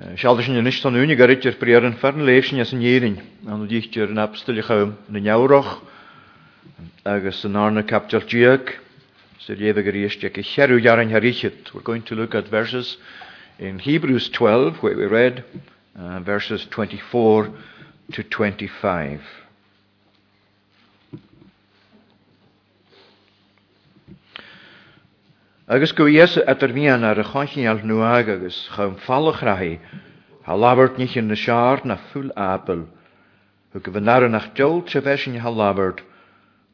únig léifsin na agus i cheú we We're going to look at verses in Hebrews 12 where we read uh, verses 24 to 25. Agus go dhéas a tar bhíon ar a choisiíal nuag agus chum fallach rathaí, Tá labart ní sin na seár na full Apple, thu go bhnar nach deol se bheitsin ha labart,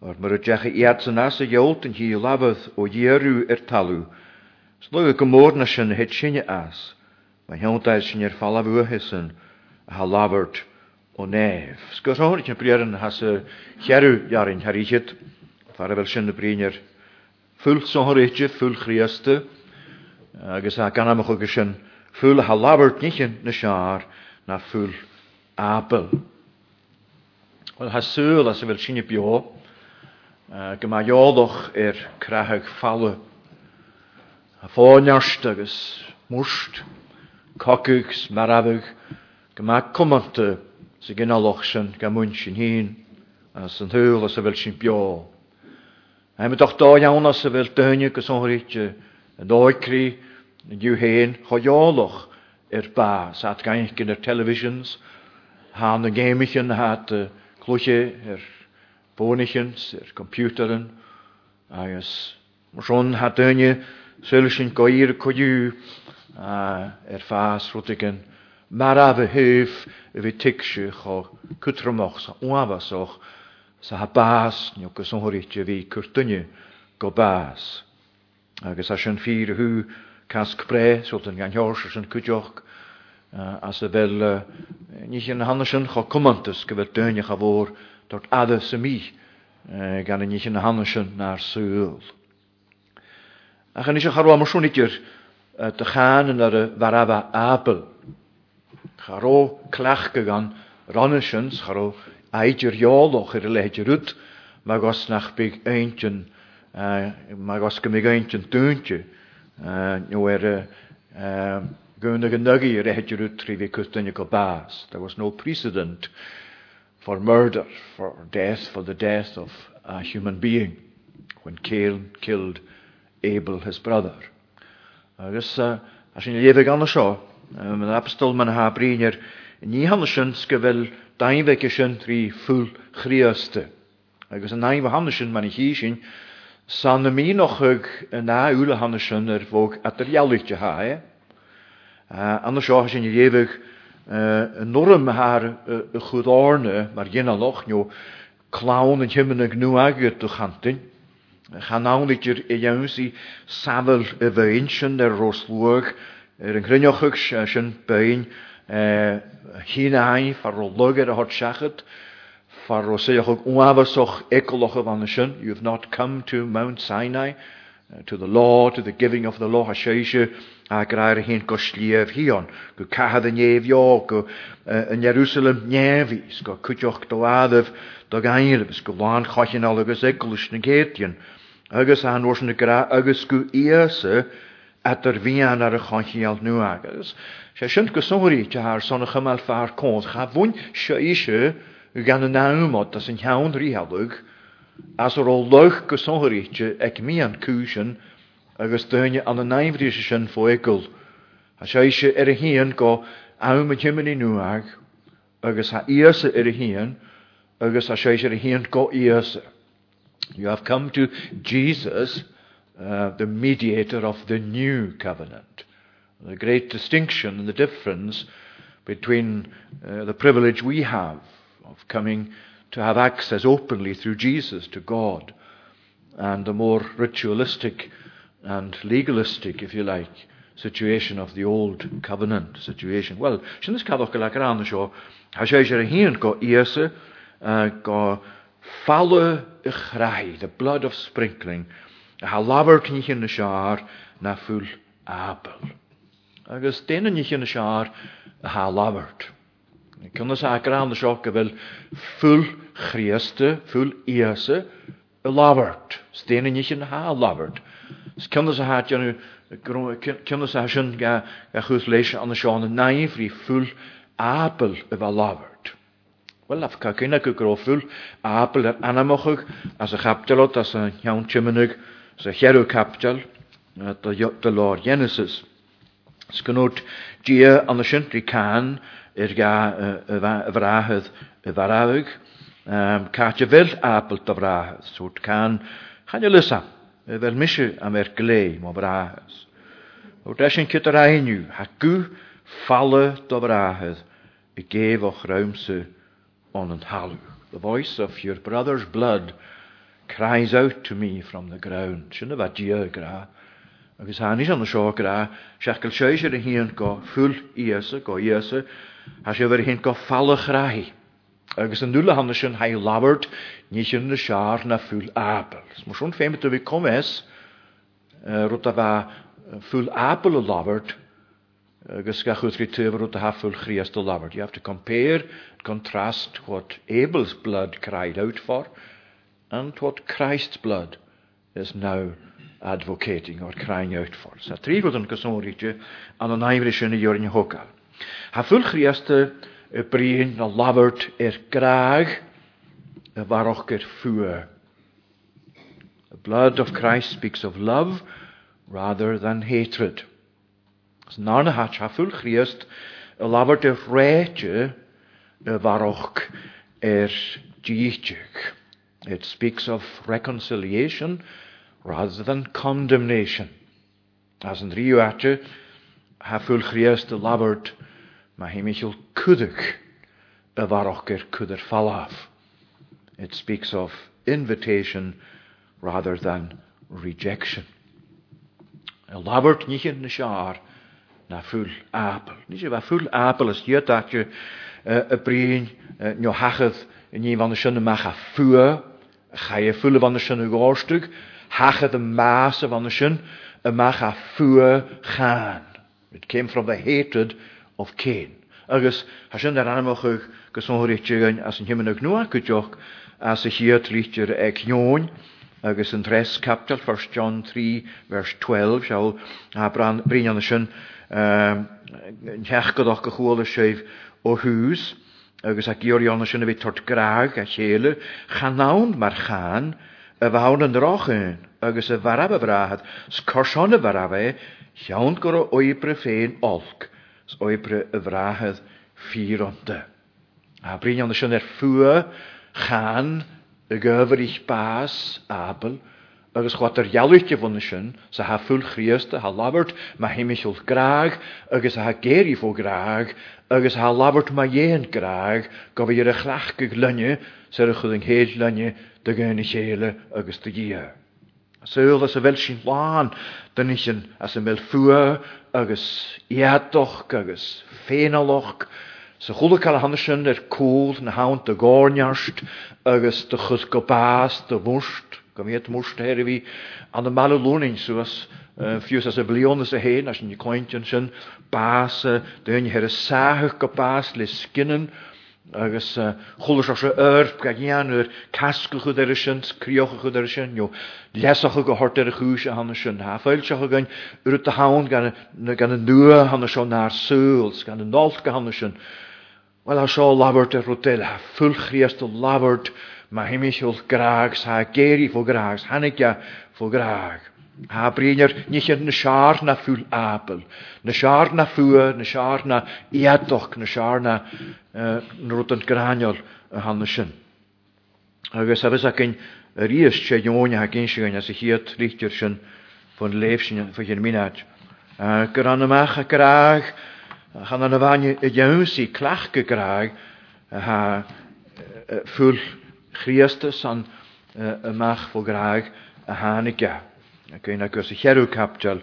or mar a decha iad san as a dheolt an o labad ó dhéarú ar talú, Slú go mórna sin het sinne as, mae heantáid sin ar fallh uhisan a ha labart ó néh. Sgurránig an briaran has a chearúhearin haríchiid, far a bhfuil sin na briar fúl eich fúl chriastu, agus a gan am chu sin fúl ha nich yn y siar na fúl abel. Wel ha sŵl as a bfuil sinne bio, gyma ioddoch i'r crahag ffalw, A fánearst agus mwrst, cocugus marabug, gyma ma sy'n sa gynaloch sin go mún sin hín, as an as a bfuil sin bio. Heim ydych do iawn os y fel dynig gys o'n hwyrtio. Yn doi cri, yn diw hen, choiolwch i'r ba. At gael gyn yr televisions. Han y gemich yn hat y clwysi, yr bonichens, yr computerin. A ys, rhwn hat dynig, sylisyn goir codiw. A yr ffas rwydigyn. Mar a fy hyf, y fi tigsych o cwtramoch, o'n afasoch, sa ha bás agus an thuirte bhí curtuine go bás. Agus a sin fír thu casc pré sult an gan heir sin cuideoch a sa bhil ní sin hanna sin cho cummantas go bhfuil duineach a bhór dort ada sa mí gan ní sin na hanna sin nar súil. A chan isio charwa marsúnitir dy chanan ar y farafa abel. Charo clach gan Ronnesens, charo aidir iolwch i'r y leidir mae gos nach byg eintion, mae gos gymig eintion dwyntio, nhw er gwyn ag yn i'r ar yd wyd i fi go bas. There was no precedent for murder, for death, for the death of a human being when Cain killed Abel, his brother. Agus, uh, as i'n lefeg anna sio, yn apostol mae'n ha brin ní han sin go bhfuil daimhheice sin trí fúil chríasta. Agus an naimh han sin man hí sin san na mí noch chug ná úla han sin ar bhóg atarhealaite hae. An seo sin i dhéh norm haar chudáne mar gin loch nó chlán an himmenne nu aget do chantin. Chanánlitir i dhéí safel a bheintsin ar Rosslóach ar an crinneochuch sin bein hínahain eh, far ro lugad a hot shachet far ro seoch uavasoch ekoloch of anashin, you have not come to Mount Sinai, uh, to the law, to the giving of the law, a seisio a grair hyn hion, go kahad y nef yo go in eh, Jerusalem is go cwtioch doaddef dog airfys, go lan chochin olygos eglwys na getian, agos anwys na gra, agos go iasa, etter wien er gaan geel nu agus. Se sint go sorí haar sonne gemal faar kont, ga bun se ise eh, gan nou na mat as een jaun rihelug, as er al leuch go sorítje ek mi an kuúsen agus deunje an de neimrise sin fo ekel Ha se ise eh, er hien go a me jimmen nuag, agus ha ise er hien, agus a se er hien go ise. You have come to Jesus, Uh, the mediator of the new covenant. The great distinction and the difference between uh, the privilege we have of coming to have access openly through Jesus to God and the more ritualistic and legalistic, if you like, situation of the old covenant situation. Wel, sy'n ys caddwch gyda gran sio, a sio eisiau hyn go iasa, uh, go falw y chrai, the blood of sprinkling, a ha labir cnich yn y siar na ffwl abel. Agus dyn yn ich yn y siar a ha labir. Cynnes agra yn y sioc a fel ffwl chriaste, ffwl iase, y labir. Dyn yn ich yn ha labir. Cynnes a hat yn Cynnes a hasyn ga chwth leis yn y sian yn naif i ffwl abel y fa labir. Wel, af ka kynna gygrofwl, a abel yr anamochwg, as y chapdelod, as y iawn tiymynig, sa cheru capital dy uh, lor Genesis. Sgynwyd dia an y sientri can i'r ga y frahydd y farawg. Catia fel apel dy frahydd. Sŵt can chanio lysa. Fel misio am er glei mo frahydd. Wrth eisiau'n cyda'r ainiw. Hacw falle dy frahydd y gef o'ch rawmse on yn halw. The voice of your brother's blood cries out to me from the ground. Sinna bheit dia gra. Agus hanis an seo gra, seachil séisir a híon go full íasa go íasa, a sé bhar hén go fallach raí. Agus an dúla hanna sin haí labart ní sin na seár na full apels. Mu sún féimi tú bhí commes rut a full apel a labart, agus ga goed retuber op de hafvul You have to compare, contrast what Abel's blood cried out for and what Christ's blood is now advocating or crying out for. Sa trígod an cosóíte an an aimimri sinna dúrin hoca. Tá fulchríasta y eh, bríon na labart ar graag y eh, farwch The blood of Christ speaks of love rather than hatred. As narna hat ha fulchríast y labart y rhaetio y farwch It speaks of reconciliation rather than condemnation. As een driewaartje, haful chriest labert, maar hij michel kudig, a varocher kuder falaf. It speaks of invitation rather than rejection. A labert niet nishar de schaar, na ful apple. Niet zo, ful apel is je dat je eh, een preen, je eh, hachet, en je van de macha fuur, chaie je fule van de sin gástuk, hacha de maase van de sin, y mach a fua chan. It came from the hatred of Cain. Agus, ha sin ar anamachwch gysonhwyr eich jygan as yn hymyn ag nhw ac as y hir tlichtyr e nion, agus yn tres capdal 1 John 3 vers 12 siawl a brin anna sin um, nhech gydoch gychwyl y seif o hws, agus a gíorionne sin a bhí tort graag a chéle chanawn mar chan a bhawn an rochún agus a bharab a brahad scorsion a bharabe llawn go o oibre ffein olc s oibre a bhrahad fíronte. A brynion an sin ar chan y gyfer i'ch bas abel agus chuatar jaúte bhna sin sa ha full chríasta ha labert ma himimiisiúil graag agus a ha géirí fó graag agus ha labert ma dhéan graag go bh ar a chhlaach go lenne sa a chud an héad lenne do gna chéile agus do dhé. Súil as a bhfuil sin láán den sin as a mé fua agus éaddoch agus féinaloch, Sa chula cael hanna sin ar cúl na hant a górnearst agus do chud go bás do Go mé mórsta hyr i fi an na mala lúning suas fiús as a blionna a héin as sin cointin sin bás dyn hir a sáthach go bas le skinnan agus cholas se orb ga gheanúir cascachu ar sin criochachu ar sin jo lesoch o gohort ar a chúis a hanna sin ha fáilseach gan ru a hawn gan y nŵa hanna seo ná súls gan y nolch gan hanna sin. wel a seo labart ar rotel a fullchríast a labart a Mae Ma himimiisiúil graag sa géirí fó graag, hanige fó graag. Tá bríar níir na siar na ffwl abel, na siar na fua, na siar na iadoch na seárna nrút an graniol y hanna sy'n. A agus a cin ríos sé demóine a gin sin as a chiad rítir sin fan léifsin fa chin míid. Gur an amach a graag chan an a bhaine i dheúsaí clach go graag ffwl fúil Christus an ymach fo graag a hanigia. Ac ein agos y cherw capdal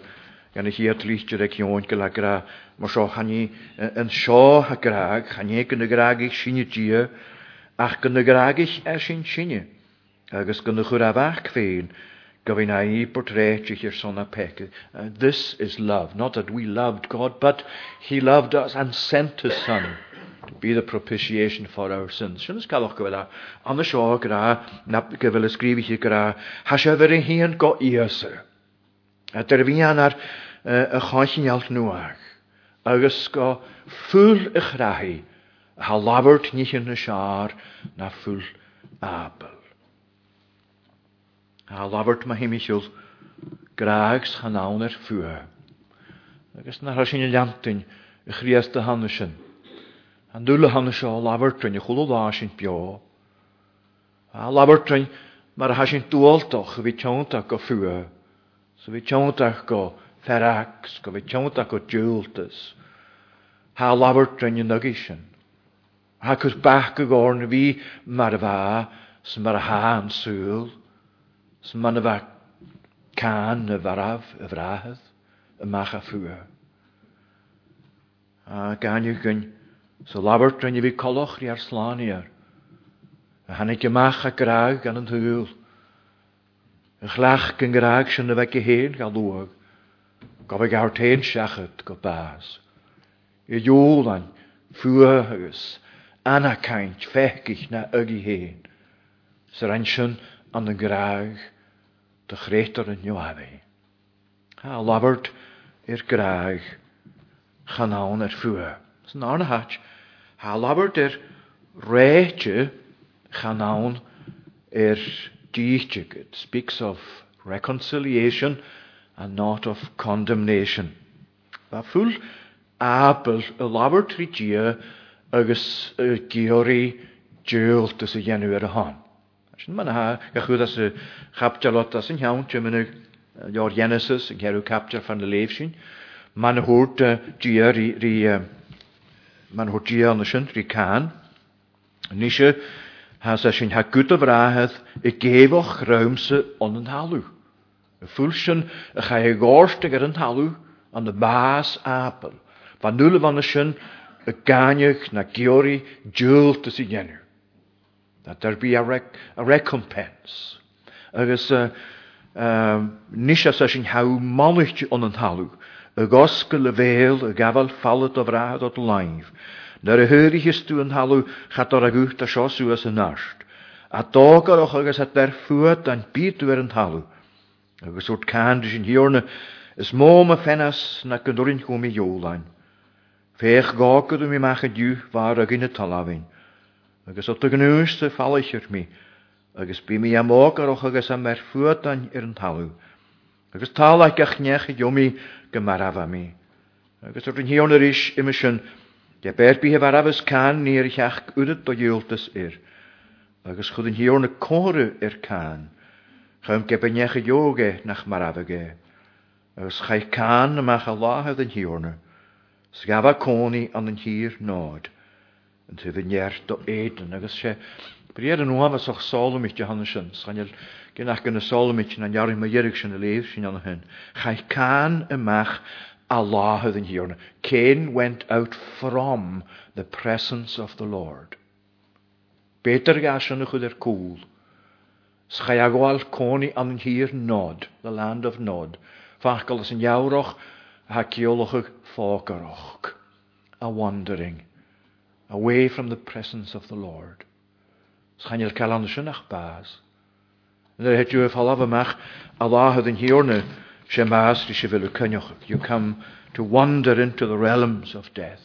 gan y hi atlyst yr ec iwn gyda gra mor sio chani yn sio a graag, chani gan y graag eich sy'n y dia ach gan y graag eich er sy'n sy'n agos gan y chwr a fach cfein gofyn a i portrait eich i'r son a pec. This is love, not that we loved God, but he loved us and sent his son. be the propitiation for our sins. Sian is galwch gyfela, an y sio gyda, na gyfel ysgrif e i chi gyda, hasio fyr yn hun go ysr. A dyr ar y choes yn ialt nhw ag, agos go ffwl y chrahi, ha labert ni chi'n y siar na ffwl abel. Ha labert mae hi michwl, graags chanawn ar ffwa. Agos na rhaid sy'n y lantyn, y y hanes sy'n. An dúla hanna seo labartrin i chulú lá sin beo. A labartrin mar ha sin dúoltoch bhí teach go fua, so bhí teach go ferax, go bhí teach go dúoltas. ha labartrin i nugi sin. Ha chus bach go na bhí mar a bha sa mar a ha an súil, sa man a bheith cán na bharaf y frahydd y mach a ffwa. A gan yw gyn Zo labert en je wie kolloch die slaan hier. maag ga kraag aan het huil. Een glaag ik een graag zijn de wek je heen ga doen. Kom ik haar teen schacht ga paas. Je joel dan, vuurhuis, anakant, fekig naar ugi heen. Ze rensen aan de graag, de greter in jouw hebben. Ha, labert, eer graag, ga naar vuur. Dat is een arne Ha labart er rechu chanaun er dichig. It speaks of reconciliation and not of condemnation. Ba fúl abel y labart rhi dia agus y geori djúlt ys y genw ar y hon. Sy'n ma'n ha, gachwyd as y chapdialot as yn iawn, ti'n mynd o'r Genesis, yn cerw capdial fan y leif sy'n, ma'n hwrt djur i man e yn y sin trí cán. Níise has a sin ha gut a bhráthe i géhah raimse an an talú. A fuil y chai y i ag ar yn halw yn y bas apel, Fa nŵl y fan y sy'n y ganiach na geori dúlta sy'n gennir. Na derbí a, rec a recompense. Agus uh, um, níise sa sin ha máirt an an talú y gosg y fel y gafel fallet o frahad o dlaif. na'r y hyr i histw yn halw chador ag wyth a siosw as y nasht. A dog ar ochr agos adler ffwyd a'n byd yw er yn halw. Agos wrth cand sy'n hiorna ys môm a ffenas na gyndwrin chwm i iolain. Fech gogod ym mi mach y diw fawr ag un y talafin. Agos o'r gynnwys y ffalaich yr mi. Agos bu mi am og ar ochr agos am er ffwyd a'n yr yn halw. Agos talach ag achniach i diomi gymaraf am i. Agus o'r hion yr is ysyn, de ber bi hefaraf ys can ni'r iach wydyd do iwltys ir. Agus chwyd yn hion y cwrw i'r can. Chym gebynech y ioge nach marafag e. Agus chai can ymach a lahedd yn hion. Sgafa coni an yn hir nod. Yn tydd yn iert o edyn. Agus se, bryd yn wam as o'ch solwm i'ch jahannesyn. Sgan i'r Gynach gan y solomit sy'n anjar yma ierig sy'n y leif sy'n anna hyn. Chai can ymach Allah oedd yn hirna. Cain went out from the presence of the Lord. Beter gas yn ychyd yr cwl. Schai agwal coni an yn hir nod, the land of nod. Fachgal sy'n iawroch ha ciolwch ffogoroch. A wandering away from the presence of the Lord. Schai'n i'r calan sy'n ach bas. Na you a fall mach, Allah láhad in hiorne she maastri sé vilu cynioch. You come to wander into the realms of death.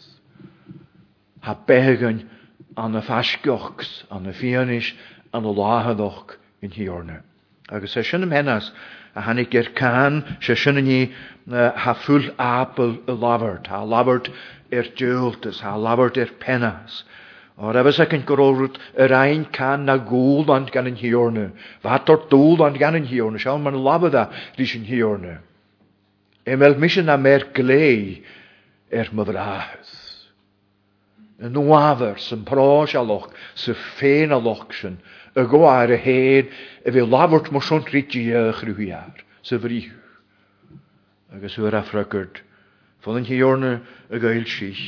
Ha began an y ffasgochs, an y ffianis, an y láhadoch in hierne. Agus sé e sin am henas a hannig gyr can sé sin ní ha full apel y ha labart er diwltas, ha labart er penas. Or efo ac cyn gorwrwyd yr ein can na gŵl ond gan yn hiorna. Fator dŵl ond gan yn hiorna. Siawn ma'n labod dda rys yn hiorna. Emel misyn na mer glei er myfrahydd. Y nwafer sy'n pros aloch, sy'n ffein aloch sy'n, y ar y hen, y fe lafwrt mwysyn rydych rhyw iar, sy'n fri. Agus yw'r afragyrd, fod yn hiorna y gael sych,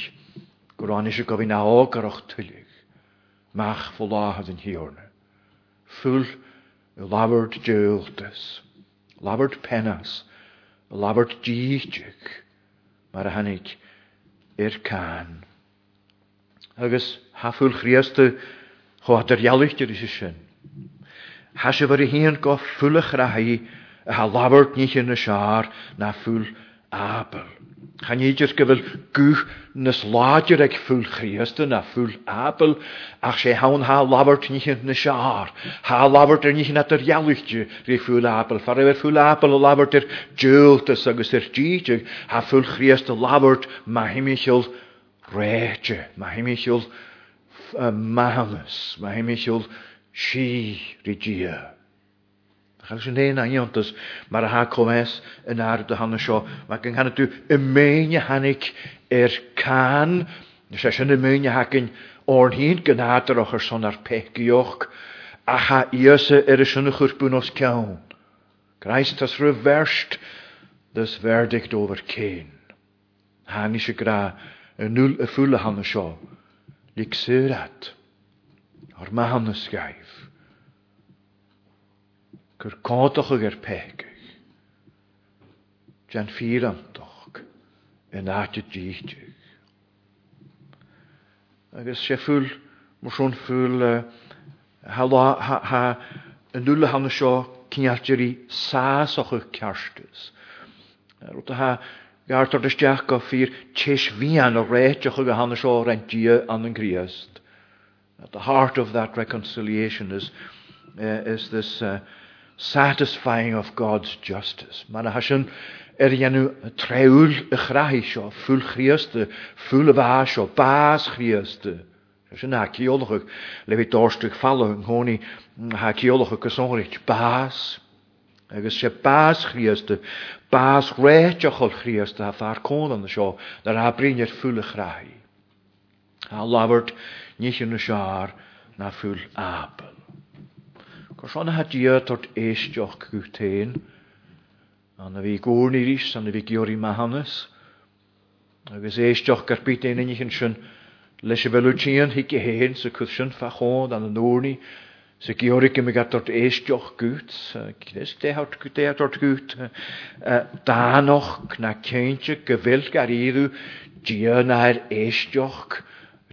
Gwrán is go bhí na ágarach tuigh, meach fó láhad yn hiorna. Fúl y labhart deúltas, labhart penas, i labhart díteach, mar a i'r can. Agus hafúl chriasta chod yr dyr eisiau sy'n. Hasef ar y hyn go y rai a ha labhart nich yn y siar na ffwlach abel. Chan i ddys bhfuil gwych nes láidir ag ffwl chríasta yna, ffwl abel ach sé hán há labhart níchan na seár. Há labhart ar níchan ar di, ré ffwl abel. Far bhar e'r ffwl abel o a labhart ar dúiltas agus ar tíide há fúil chríasta labhart má himimiisiúil réite, má himimiisiúil mahannas, má himimiisiúil si ridíad. Galsineen an jontas mar a ha comés yn ar dy hanna seo, mae hanna hannig er can, nes eisiau ymeinio een o'n hyn gynadar o'ch ar son ar pegioch, iose er ys yn y os cawn. Christ reversed this dus verdict over Cain. Han gra een nul a fule hanne seo, lik syrat, gur godoch a gur er peigich. Jan fír antoch yn áte díitich. Agus sé fúl, mwysio'n fúl, ha yn dwi'n hann sio cynniartir i sas o'ch o'ch ciarstus. Rwyt ha gartor dys diach o ffyr tis fian o reit o'ch o'ch o'ch sio rent dia an yn griast. At the heart of that reconciliation is, uh, is this uh, satisfying of God's justice. Maar ha sin er dhéanú treúil a chrahí seo full chríasta fulla bhá seo bás chríasta. sin ha ceolalacha le bhí dáisteach falla an gcónaí ha ceolalacha gosáirt bás agus sé bás chríasta bás réite choil chríasta a far cóan seo nar ha brinear fulla chraí. Tá labhart ní sin na seár na full apel. Gorsan ha dia tort eisteoch gwtein. Anna fi gwrn i rys, anna fi gyr i fi Agus eisteoch garbyd ein unig yn sy'n leis y hig i hen sy'n cwth cwthsyn ffachon anna ni. Sy'n gyr i gymig at tort eisteoch gwt. Cnes de hawt gwt, de hawt gwt. Danoch na ceintio gyfil gair iddw dia na'r eisteoch.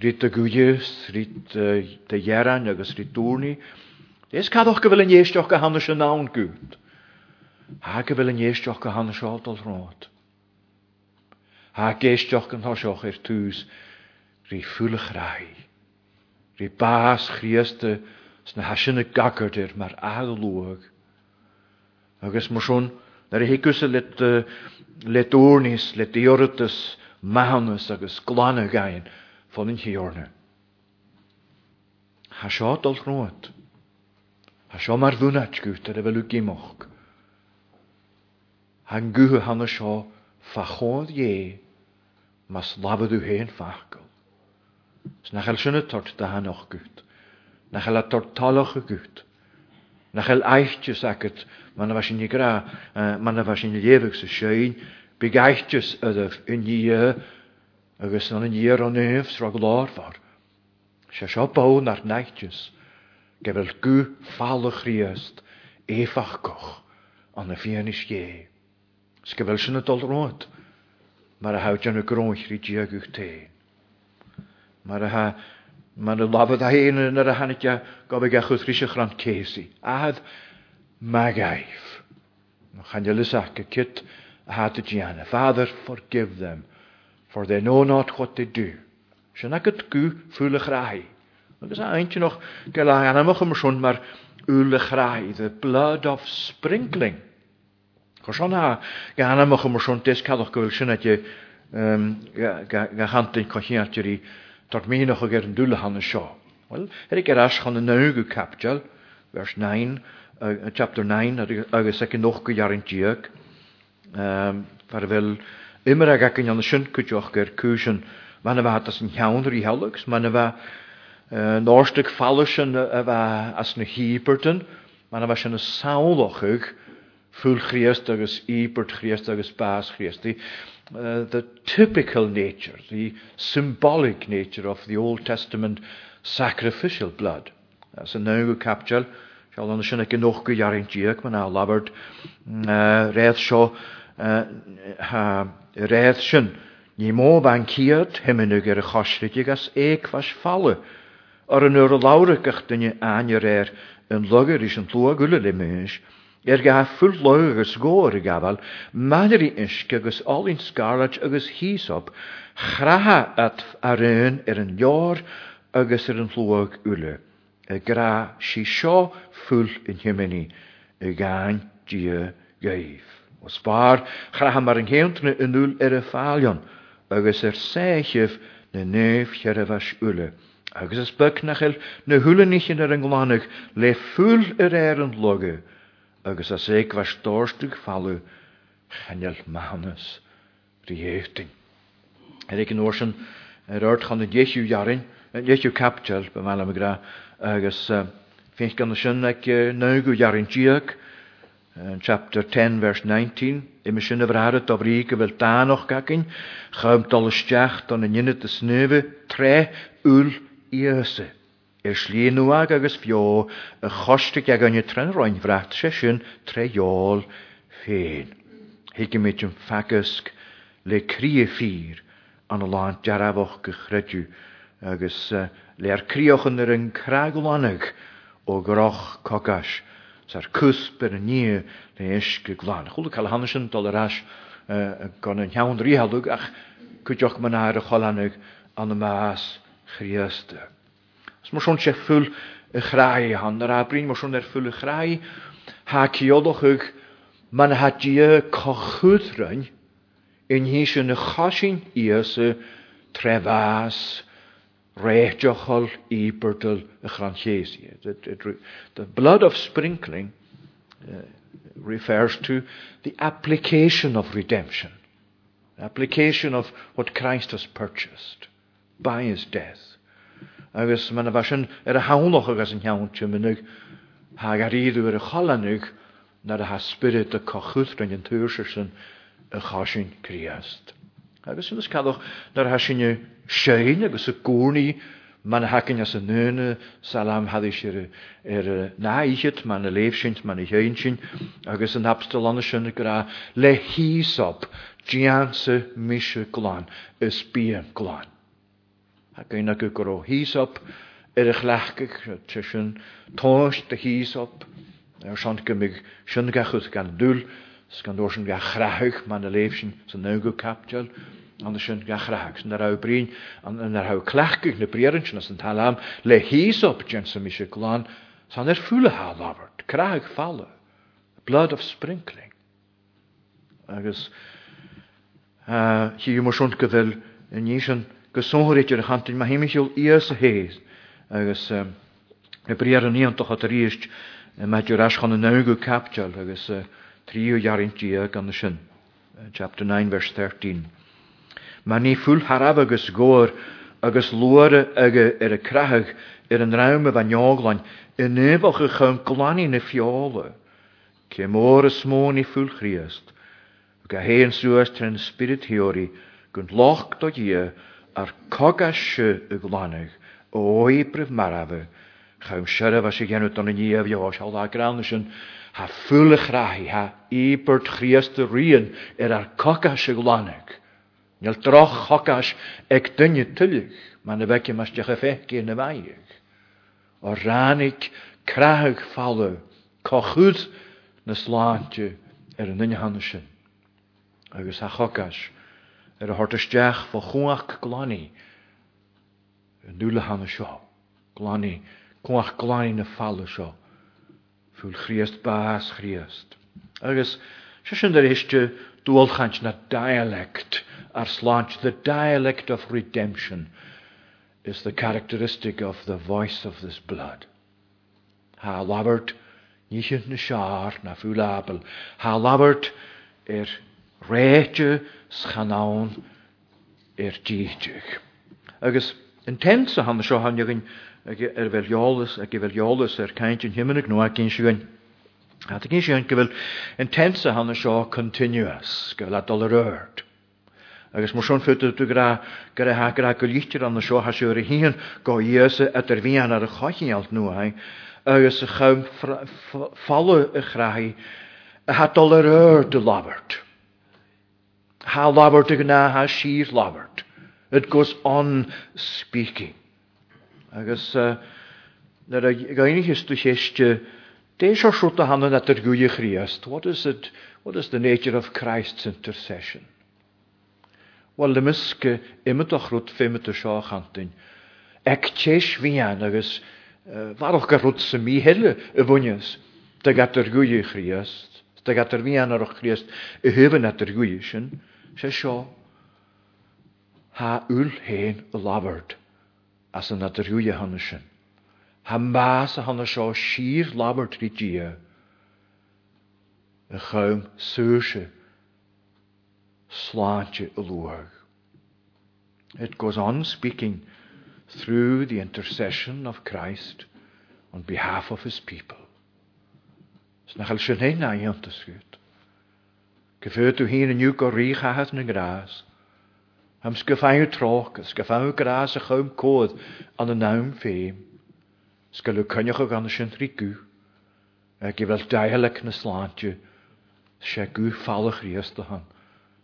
Ryd y gwylius, ryd rydw ieran agos ryd dŵrni. Ryd Dés cadch go bhfuil an éisteach go hanna se nán gút. Tá go bhfuil an éisteach go hanna seáil rád. Tá géisteach an thoiseoch ar túús rí fulach rai. Rí bás chríasta sna ha sinna gagardir mar agalúag. Agus mar sin nar hicusa let leúnis le deortas manas agus glána gain fan in Ha Tá seádal rád. Ha seo mar bhúnaitgút ar a bhfuil gimach. Ha guthe hanga seo fachód dhé mas labadú héon fachcail. S nach chail sinna tort de hanach gút, nach chail a tort talacha gút, nach chail aithtes agat manna bha sin gra, manna bha sin lévig sa sein, big aithtes ydaf yn ie agus nan o'n nef srag lorfar. Se sio bawn ar Gefel gw ffal o chriast e ffachgoch an y fian is ie. Sgefel sy'n y dol rôd, Mae'r a hawdian y groich i diag yw'ch te. Mae'r ha... Mae'n y lafod a hyn yn yr ahanidia gofig achwth rysio chrant cesi. Ahad magaif. Mae chanel y sac y cyt a hat y gianna. Father, forgive them, for they know not what they do. Sian agad gw ffwlych rai. Agus einte noch go le anach am mae'r mar rai, the blood of sprinkling. Chos o'n anna go anach am sún des gyfel cadch gohfuil sin ide ga hantain cochiartirí tar méach a yn an hann y sio. Wel, er i er chan y nawg y capdial, vers 9, uh, chapter 9, agus ek nog ge jarin tjeuk, um, waar wel immer ag ek in jan sin kutjoch ger cwysyn, mae'n yma hatas in jaunder i helux, manne wa Nórstig fallisin a bheit as na hiberton, man a bheit sin na saochuig fúl chríast agus ípert chríast agus bás chríastí. Uh, the typical nature, the symbolic nature of the Old Testament sacrificial blood. As yn nawg o capdial, siol ond sy'n ag yn och gyda'r ein diag, mae'n alabard mm, redd sio, redd sy'n, ni mo fan ciad, hymynig ar er y chosridig as eich fas falu ar an ur laurachach dunne ainir air yn logar is an tlua gwle le mys, er ga ffwl agos gwr i gafal, manar i isg agos olin scarlat agos hisop, chraha at ar yn er yn lior agos er an tlwag wle. Y gra si sio ffwl yn hymeni, y gan dia gaif. Os far chraha mar yn hentne yn ŵl er y ffalion, agos er sechif na nef cherefas ulle. Agus is bynach el na hwlanich yn yr ynglanach le ffwl yr er yn loge, agus a eich fas dorstug falw chanel mahanus rhywtyn. Er eich yn orsyn yr de chan jaren, ddieisiw jarin, yn ddieisiw captel, by mael am gra, agus ffynch gan y sy'n ag nawgw jarin diag, chapter 10 vers 19, Imme sin bhrad do bríige bfuil dánoch gacin, chuim dolas teach don na nnne a snuve, tré úl iose. Er slíúag agus fio a choiste ag an tren roiin bhreacht sé sin treáil féin. Hiige méid an fecasc le crí fír an láin dearabhach go chreidú agus learríochan ar an cragulánach ó groch cogas sa'r cwsp ar y ni neu eisg y glan. Chwlw cael hanes yn dol yr as gan yn iawn rhialwg ach cwdioch ma'n ar y cholanwg an y maas sé chráí há The blood of sprinkling uh, refers to the application of redemption, application of what Christ has purchased. by his death. Agus mae yna bhasin yr a hánach o gas yn iawn ti'n mynd hag ar iddw a er chalannig nar ha spirit y cochwth a yn tŵr sy'n sin y chosyn criast. Agus yn ysgadwch nar ha sinne sy'n agus y gwrni mae'n hakin as y nyn y salam haddi sér er na eichyd mae'n náichet man a leefsint man a héinsin agus an abstallanne sin gra le hísop dianse mis y glan ysbyn glan a gyn ag ygro hísop ar eich lachgach tre sy'n tos dy hísop ar sy'n gymig sy'n gachwyd gan dŵl gan dŵr sy'n gach rachwch ma'n y leif sy'n sy'n nawgw capdiol ond sy'n gach rachwch sy'n ar brin an yn ar haw na brierin sy'n sy'n tal am le hísop jen sy'n mis eisiau glan sy'n er ffwyl ffwle hal labart crahag falle blood of sprinkling agus hi yw mwysiwn gyfel yn ni sy'n go sóirt ar chatain ma himimiisiúil íos a hééis agus na briar met íontocha a ríist meidir as chun an nugu capteal agus tríúhearintí gan na sin, chapter 9 vers 13. Ma ní fúil harab agus ggóir agus luire aige ar a crathach ar an raimh a in i nuhacha chun gláí na fiála, cé mór a smó í fúil chríast, go héan suasas tre an spirittheorí gon ar coga sy y glanach o ibryf marafy, chawm siarad fas i genwyd don y ni a fio, siol a gran sy'n ha ffwl eich rahi, ha i byrd chriast y rhan er ar coga sy glanach. Niel droch hogas ag dynnu tylych, ma'n y fegi mas dech effeig yn y faig. O ranig crahag falw, cochwyd na slantio er yn ynghanysyn. Agus ha hogas, Er a thuirtasteach fá chuach gláí nuúlahanana seo, Gláí glani gláin na falla seo, fúil baas bás chríast. Agus is sin ar iste dúolchaint na dialect ar the dialect of redemption is the characteristic of the voice of this blood. Ha, labhart níos na seaar na fulabel Ha, labhart er réite schanáin ar díteach. Agus yn tent a hanna seo hanegin ar bheollas a gibheollas ar er caiint yn himiminig nó a cin siúin. A cin siúin go bhfuil yn tent hanna seo continuous go bhfuil a dollar ört. agus mar son fyta tú gra gur a hagur a go lítir an na seo ha siúir a hían go dhéasa a tar bhían ar a chochiíalt nuhain agus a chum falle a chraí a ha dollar ört de labert. Ha Robert gná ha sir Robert. It goes on speaking. Agus gaiiniiste chéiste dééis seúta hanna at ar goede chríast. What is eh, it? What is the nature of Christ's intercession? Well le miske imimeach rút féimete seo chatain. Eg tééis vían agus warch go rút sa helle a bunyas, de gat ar gúide chríast, de gat ar vían ar chríast i at ar sé seo há úlhéin a labhart as an natarúide hanne sin. Tá más a hanna seo sír labhart go dia a chum suúse sláinte a luag. It goes on speaking through the intercession of Christ on behalf of his people. Snachel sin hé na antas goed. yw Gefyrt yn yw aniu go yn y gras. Am sgyffau yw troch, sgyffau yw gras a chawm codd an y nawm ffeim. yw cynnwch o gan y sy'n rhigw. A gyfel daelec na slantio. Sia gw ffalwch rhys dy hon.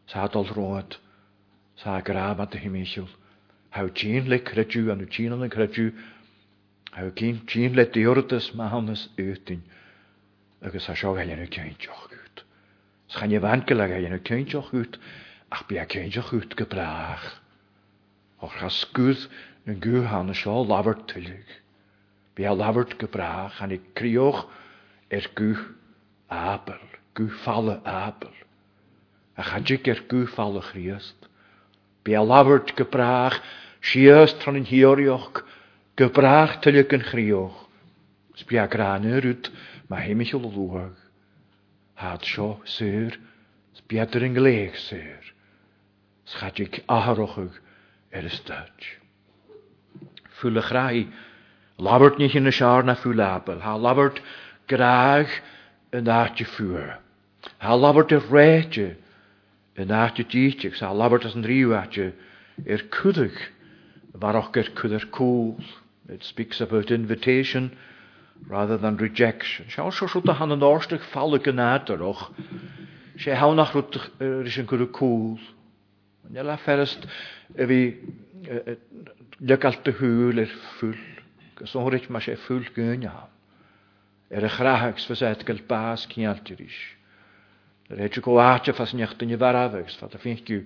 Sa adol roed. Sa grab at y hymisiol. Hau gyn le credw, anw gyn yn y Hau gyn le diwrdus mahanus hon ys ydyn. Agus a sio helen y gyn Sgan je wankel ag een kyn joch ach bia kyn joch gut gebraach. Och ga een yn gu han sjo lavert tulig. Bia lavert gebraach an ik krioch er gu apel, gu falle apel. A gaan jik er gu falle christ. Bia lavert gebraach siest van een hiorioch gebraach tulig yn krioch. Sbia graner ut ma hemichol luag. sir. sér bear an sir. Schat ik aharrochuug er is stuit. Fule graai. labert niet in de sear na fúlapel, Ha labert graag an náte fuair. Tá labert a réite an náte díteach sa labert as an Er kudig. Waar ook er kudder koel. It speaks about invitation rather than rejection. Se se rút a han an áisteach fallla gan nátarach, sé hánach rút is an gurú cúl. Ne le ferrest a bhí legalta húil ar full, gus órit mar sé full gúne ha. Er a chrahags fas etgal bás cialtiris. Er héidir go áte fas nechtta ní bharhags, fat a finú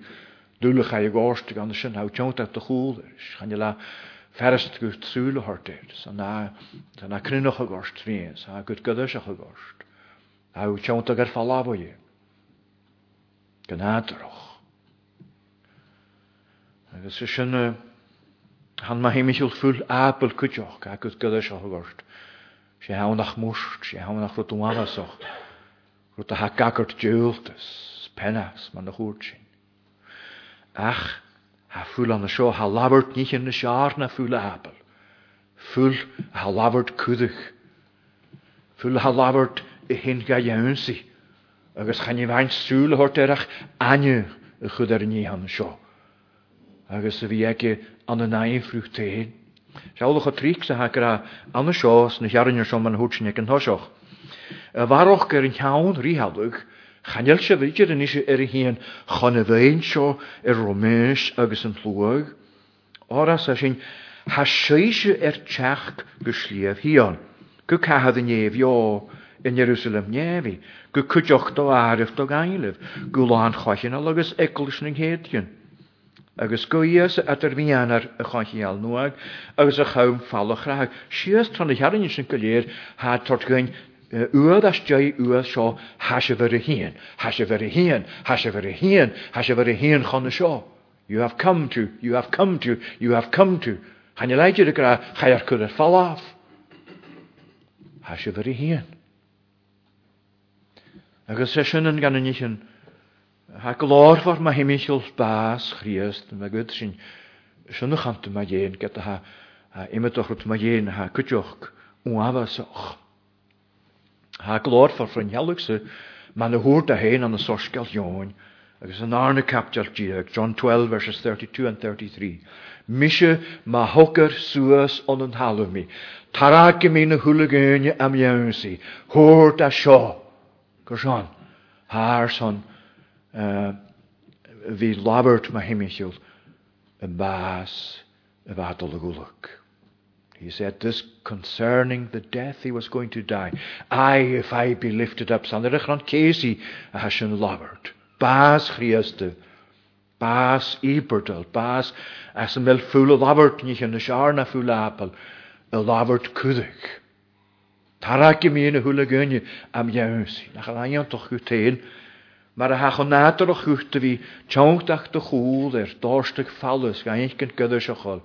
dúlacha i gáiste an sin há teanta a chúl, chan le ferrest go trúle hartéid na crinach a gost víos a gut godaach a gost. A ú teanta gur fallhaí. Gnáidirch. Agus sé sinna han ma himimiisiúil fúil apel cuiteoch a gut godaach a gost. sé ha nach múst sé ha nach ruúáach ru a ha gagart dúiltas, penas man na húsin. Ach, ha fúl an na seo ha labart ní an na sear na fúla hapel. Fúl ha labart cúdach. Fúl ha labart i hen ga jaunsi. Agus chan i fain súl hort erach aniu y chud ar ní an seo. Agus y fi ege an y nain ffrwch te hyn. Siawlwch o trig sy'n hagar a an y sio sy'n hiarn yr sio ma'n hwtsin ag yn hosioch. Y farwch gyr yn Chanel se bhíidir in isise ar híon chuna bhéon seo i Roméis agus yn tlúag, Oras a sin ha séise ar teach go slíamh híon, go cehad a néomhheó yn Jerusalem néhí, Gw cydioch do arif do gaelif. gaiileh, go láin choin agus ecolis na héin. agus goías a ar bhíanaar a chachial nuag agus Si ys tron y tanna hearan sy'n gylir ha há gyn uad as jei uad seo hasef ar y hyn, hasef ar y hyn, hasef ar y hyn, hasef ar y hyn y You have come to, you have come to, you have come to. Hannu leidio dy gra chai ar cwrdd falaf. Hasef ar y hyn. Agus sesiwn yn gan yn eich yn ha glor fawr mae hymysgol bas chriast ma gwyd sy'n sy'n ychant yma ie'n gyda ha imedoch rwt mae ie'n ha cydioch Uafas och. Ha glor for frin heach se man ahúr da hen an na soscail jóin, is an ána capteal díag, John 12 verses 32 and 33. Mise má hogar suas an an halmi, Tarráce mí na thulagéine am jeansaí, thuir da seo go ha'r son, san eh, bhí labart ma himimiisiúil an bas, a bhdal a He said this concerning the death he was going to die. I, if I be lifted up, san rych an céí a has sin labhart. Bás chríasta, bás íberdal, bás as an mil fúla labhart ní an na searna fú lápal, a labhart kudik. Taraki mí na húla gönne am jaúsí, nach an aiontoch go téin, mar a ha go nátar a chuúta bhí teach de chúil ar er dóiste fallus ga eincinint göidir se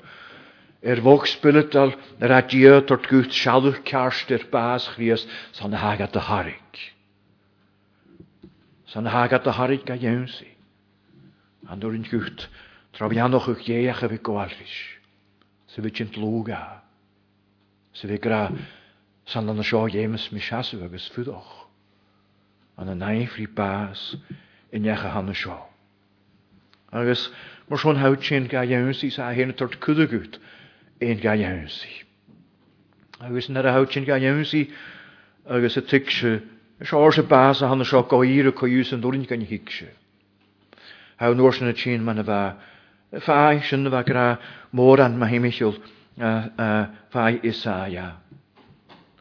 Er vågspillet er er al er at gjøt gut gutt sjalv kjærster bas hries, sånn hagat det harik. Sånn hagat det harik av jønsi. Han dår en gutt, trav jeg nok og jeg er Se gåalvis. Så vi kjent loga. Så vi gra, sånn han sjå jæmes med sjasvøges fydåk. Han er neifri bas, en jeg han sjå. Agus, mor sånn haut kjent gav jønsi, så er henne tørt kudegut. Agus, iawn si. Agus nar a iawn si, agus a tuigse seá se bás a hanna seo goíre chuús an dúlinn gan hiicse. Ha nóir sin y tîn man y fa, fáid sy'n y fa gra môr an mahéimiisiúil fáid isája.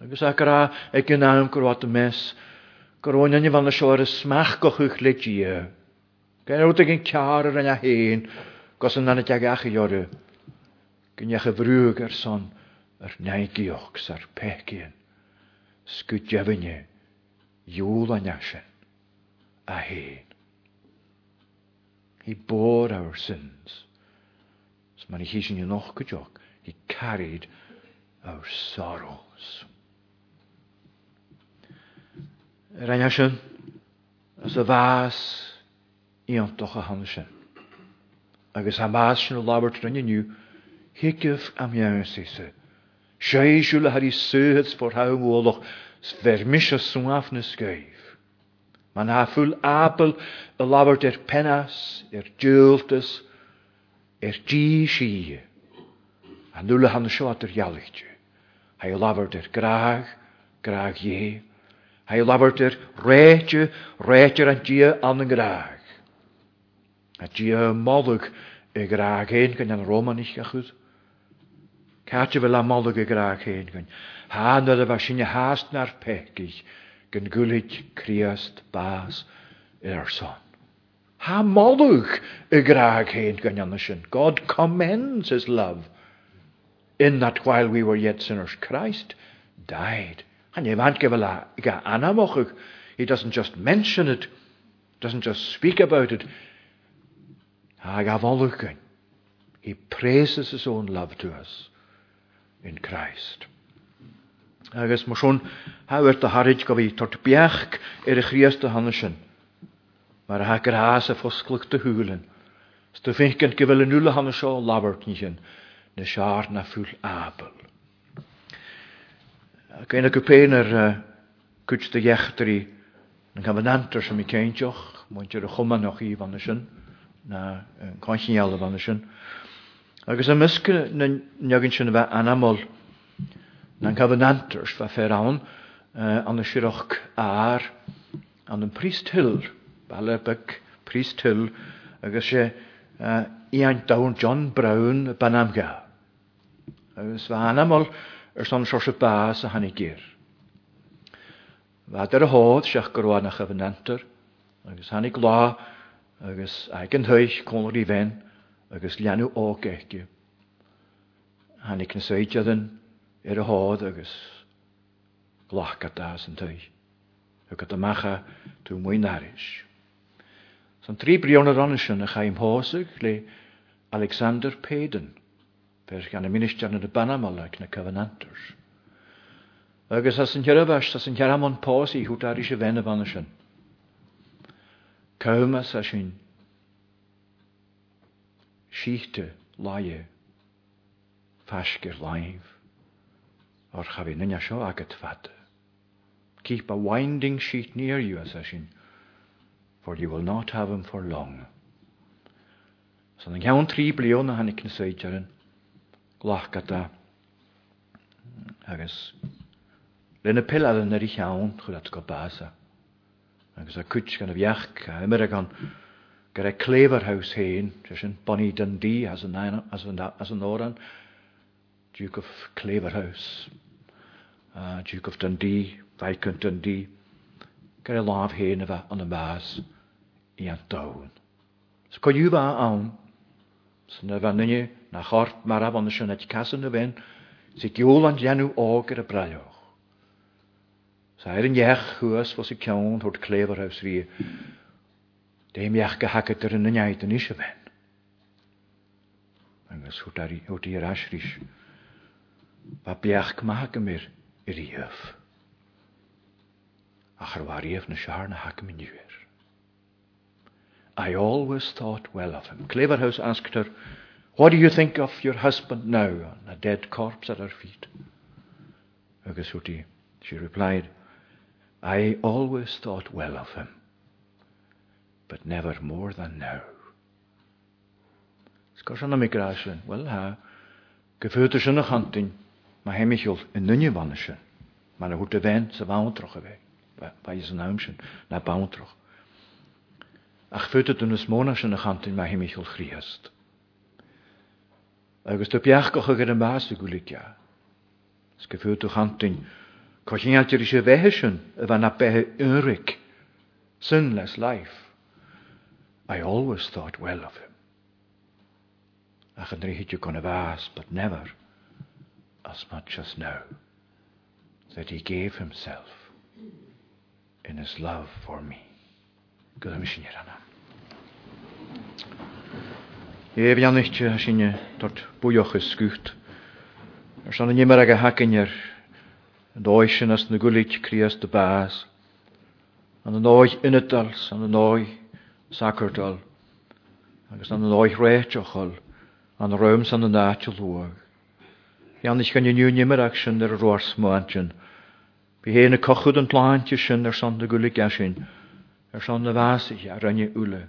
Agus a ra ag gin náim goá a mes, goróinine bhana seoir a smach go chuch le dí. Gan ú gin cear ar an a héin, gos an anna teag acha i gynnech y frwg ar son yr neigioch ar pecyn. Sgwdjefynu, yw'r iwl a hen. He bore our sins. Os mae'n i hysyn i'n och gydioch, he carried our sorrows. Yr anasyn, as y fas i antoch a hansyn. Agus a fas sy'n o lawr trwy'n niw, Hikef am jausise. Shaishul har i söhets for haumoloch vermische sunafnes geif. Man ha full apel y lawert er penas, er djultes, er gi sie. A nulle han sjoat er jalichtje. Hij lavert er graag, graag je. Hij lavert er reetje, reetje aan je aan een graag. Het je ik graag heen kan een Roman niet gaan goed. Cáte bhfuil amala go gra chéin gon. Hána a bheit sinne háasnar peiciis gon gúlaid críast bás ar son. Há molúch i gra chéin gon anna sin. God commends his love in that while we were yet sinners, Christ died. And he doesn't just mention it, doesn't just speak about it. Ha He praises his own love to us. in Christ. Agus mar sún hairt a harid i'r bhí tart beach ar er a chríasta hanne sin, mar a hagur háas a fosclaachta húlan, Sto fécin go bhfuil an nula hanna seo labhartní sin na seaar na fúil ábal. Gaine go péanar kuit de jechttarí an gan an antar mwynt i'r chwman o'ch i chumanoch yn, na'n sin iawn caiisiála vanne yn. Agus am ysgu na nyogyn sin bheith anamol. Na'n cael yn antwrs fe rawn, ond an y siroch ar ond yn prist hyl, byg prist hyl, agus e Ian dawn John Brown banamga. Agus fe anamol yr son sios y bas a hannu gyr. Fad ar y hodd siach gyrwan a chyfnantyr, agus hannu glo, agus aig yn hwyll, cwnwyr i fenn, agus leanú o Hannig Han séidean ar a hád agus glachgadá an gada macha dwi'n mwy muoináris. San brion brionna ranne sin a chaim hosig le Alexander Peden, fer gan y minister yn y banamoleg na cyfanantwrs. Agus as yn hyrafas, as yn amon pos i hwt ar eisiau fenn y fan sy'n. Cawm as as yn síte láie feisgur láimh ar cha bhí nunne seo agat vatte. Keep a winding sheet near you, as for you will not have him for long. San an cean trí blionna hanig na séitearan, ghlachgata agus lena piladan ar i cheann chud at go bása, agus a cuit gan a bheach a gyda Claverhouse hen, sy'n Bonnie Dundee as an, as as an oran, Duke of Cleverhouse, uh, Duke of Dundee, Viscount Dundee, gyda laf hen efa yn y mas i andawn. So co yw fa awn, sy'n y fan na chorp maraf ond y sy'n eich casyn y fen, sy'n diwl ond ianw o gyda braioch. Sa er yn iech hwys fos i ciawn hwrt Claverhouse rhi, déimheach go hacatar in naid an is a bhain. Agus thuí ar asrís ba beach maithacha mir i riomh. A chuhhaíomh na sear na hacha minúir. I always thought well of him. Cleverhouse asked her, What do you think of your husband now, on a dead corpse at her feet? Agus she replied, I always thought well of him. but never more than now. Sgwrs anna mi grasin, well ha, gefyrta sin a chantin, ma hemichol in nunje vannishin, ma na hwta ven sa vauntroch a vei, ba is an aumshin, na bauntroch. Ach fyrta dun is mona sin a chantin, ma hemichol chriast. Agus tu piachgoch a gyr yn bas y gwlygia. Sgefyrta chantin, Coching out your behe unrik, sinless life. I always thought well of him. Ach yn rhaid you gone of but never as much as now that he gave himself in his love for me. Gwyddo mi sy'n i'r anna. fi anna eich ti'n sy'n dod bwyoch ys gwyt. Ers anna nimer ag a hacyn i'r yn oes yn as na gwylid crias dy bas. An yn oes yn ydals, an yn oes Sakkerdal. Er is dan een ooit rechel, en de ruims aan de natuur luik. Jan is geen nieuw niemerakje in de roarsmantje. Beheen een kochhoed en plantje schinder zonder gulikaschin, er zonder wasig, er een ule.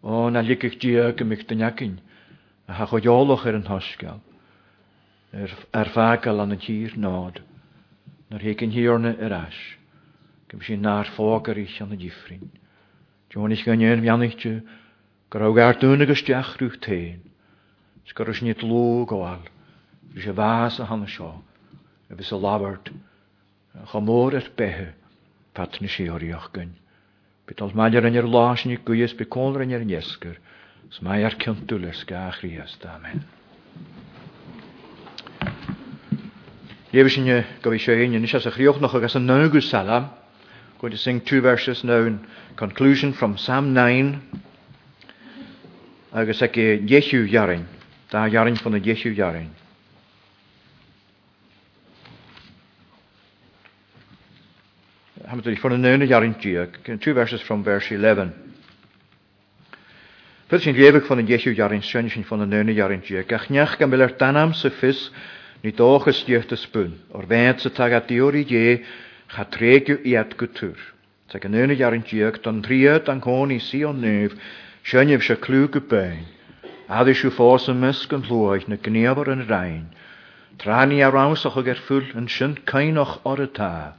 O, nou lik ik je ook in michtenjakin, een hagojoloch en hoskel. Er vakerl aan het hier naad, naar heken hierna erasch. Ik heb je naar fokkerig en een diffrin. eich gan éon meanite go rah garún agus deachrúh tain, Sgurris ní lú gáil bhí sé bhás a hanna seo a bhís a labhart chu mór ar bethe patna séoríoch gunn. Bital meidir an ar láisní goíos be córan ar nesgur, s mai ar cinúlas gach rhiast, amen. Léh sin go bhí sé aon is a chríoch nach agus an nugus salam, going to sing two verses now in conclusion from Psalm 9. Agus ek Jesu jaring, da jaring van de Jehu jaring. hebben het van de neune jaring tjie, two verses from verse 11. Fydd sy'n liefig van de Jehu jaring, sy'n sy'n van de neune jaring tjie. Gachnach gan bilar tanam se fys, ni doch te spun, o'r fedd ze tag a diori cha trégu iad gutúr. Sa gan nunig ar yn diog, don triad an i si o'n nef, senneh sy'n clú go bein. Addi siú ffos yn mysg yn hlóid na yn an rain. Tráni ar rásach ag ar fúl an sin cainoch or y ta. atá.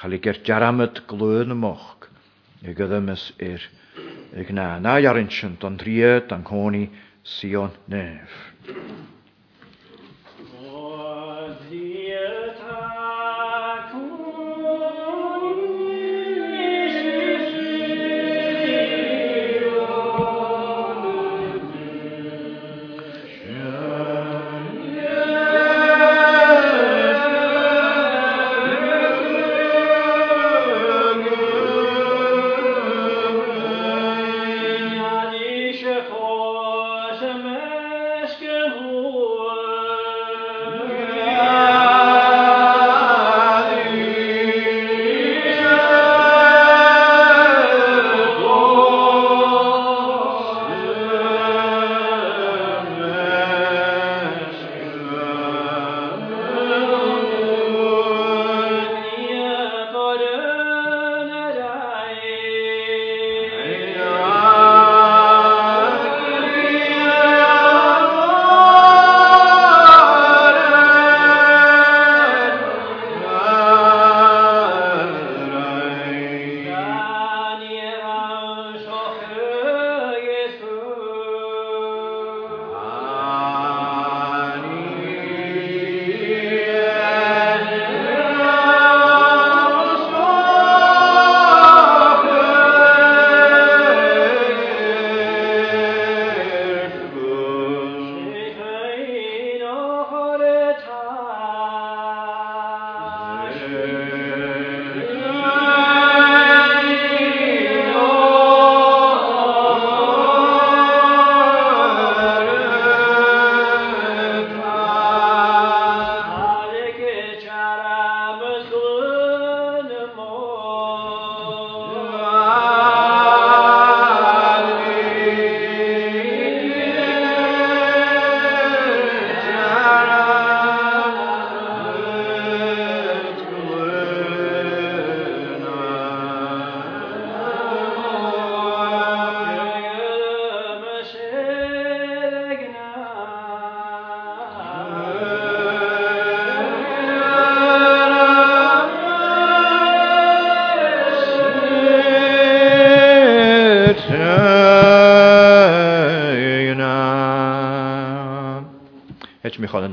Chalig gur dearamid glúin na moch. I gyddymus ir ag na na ar an sin don triad an i si o'n nef.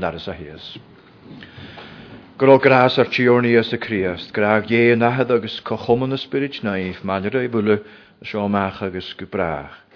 an dar a hées. Goró grás ar tíorní a críast, graag dhé nachhead agus cochoman na spirit naíh maidir é bule seoach agus go brath.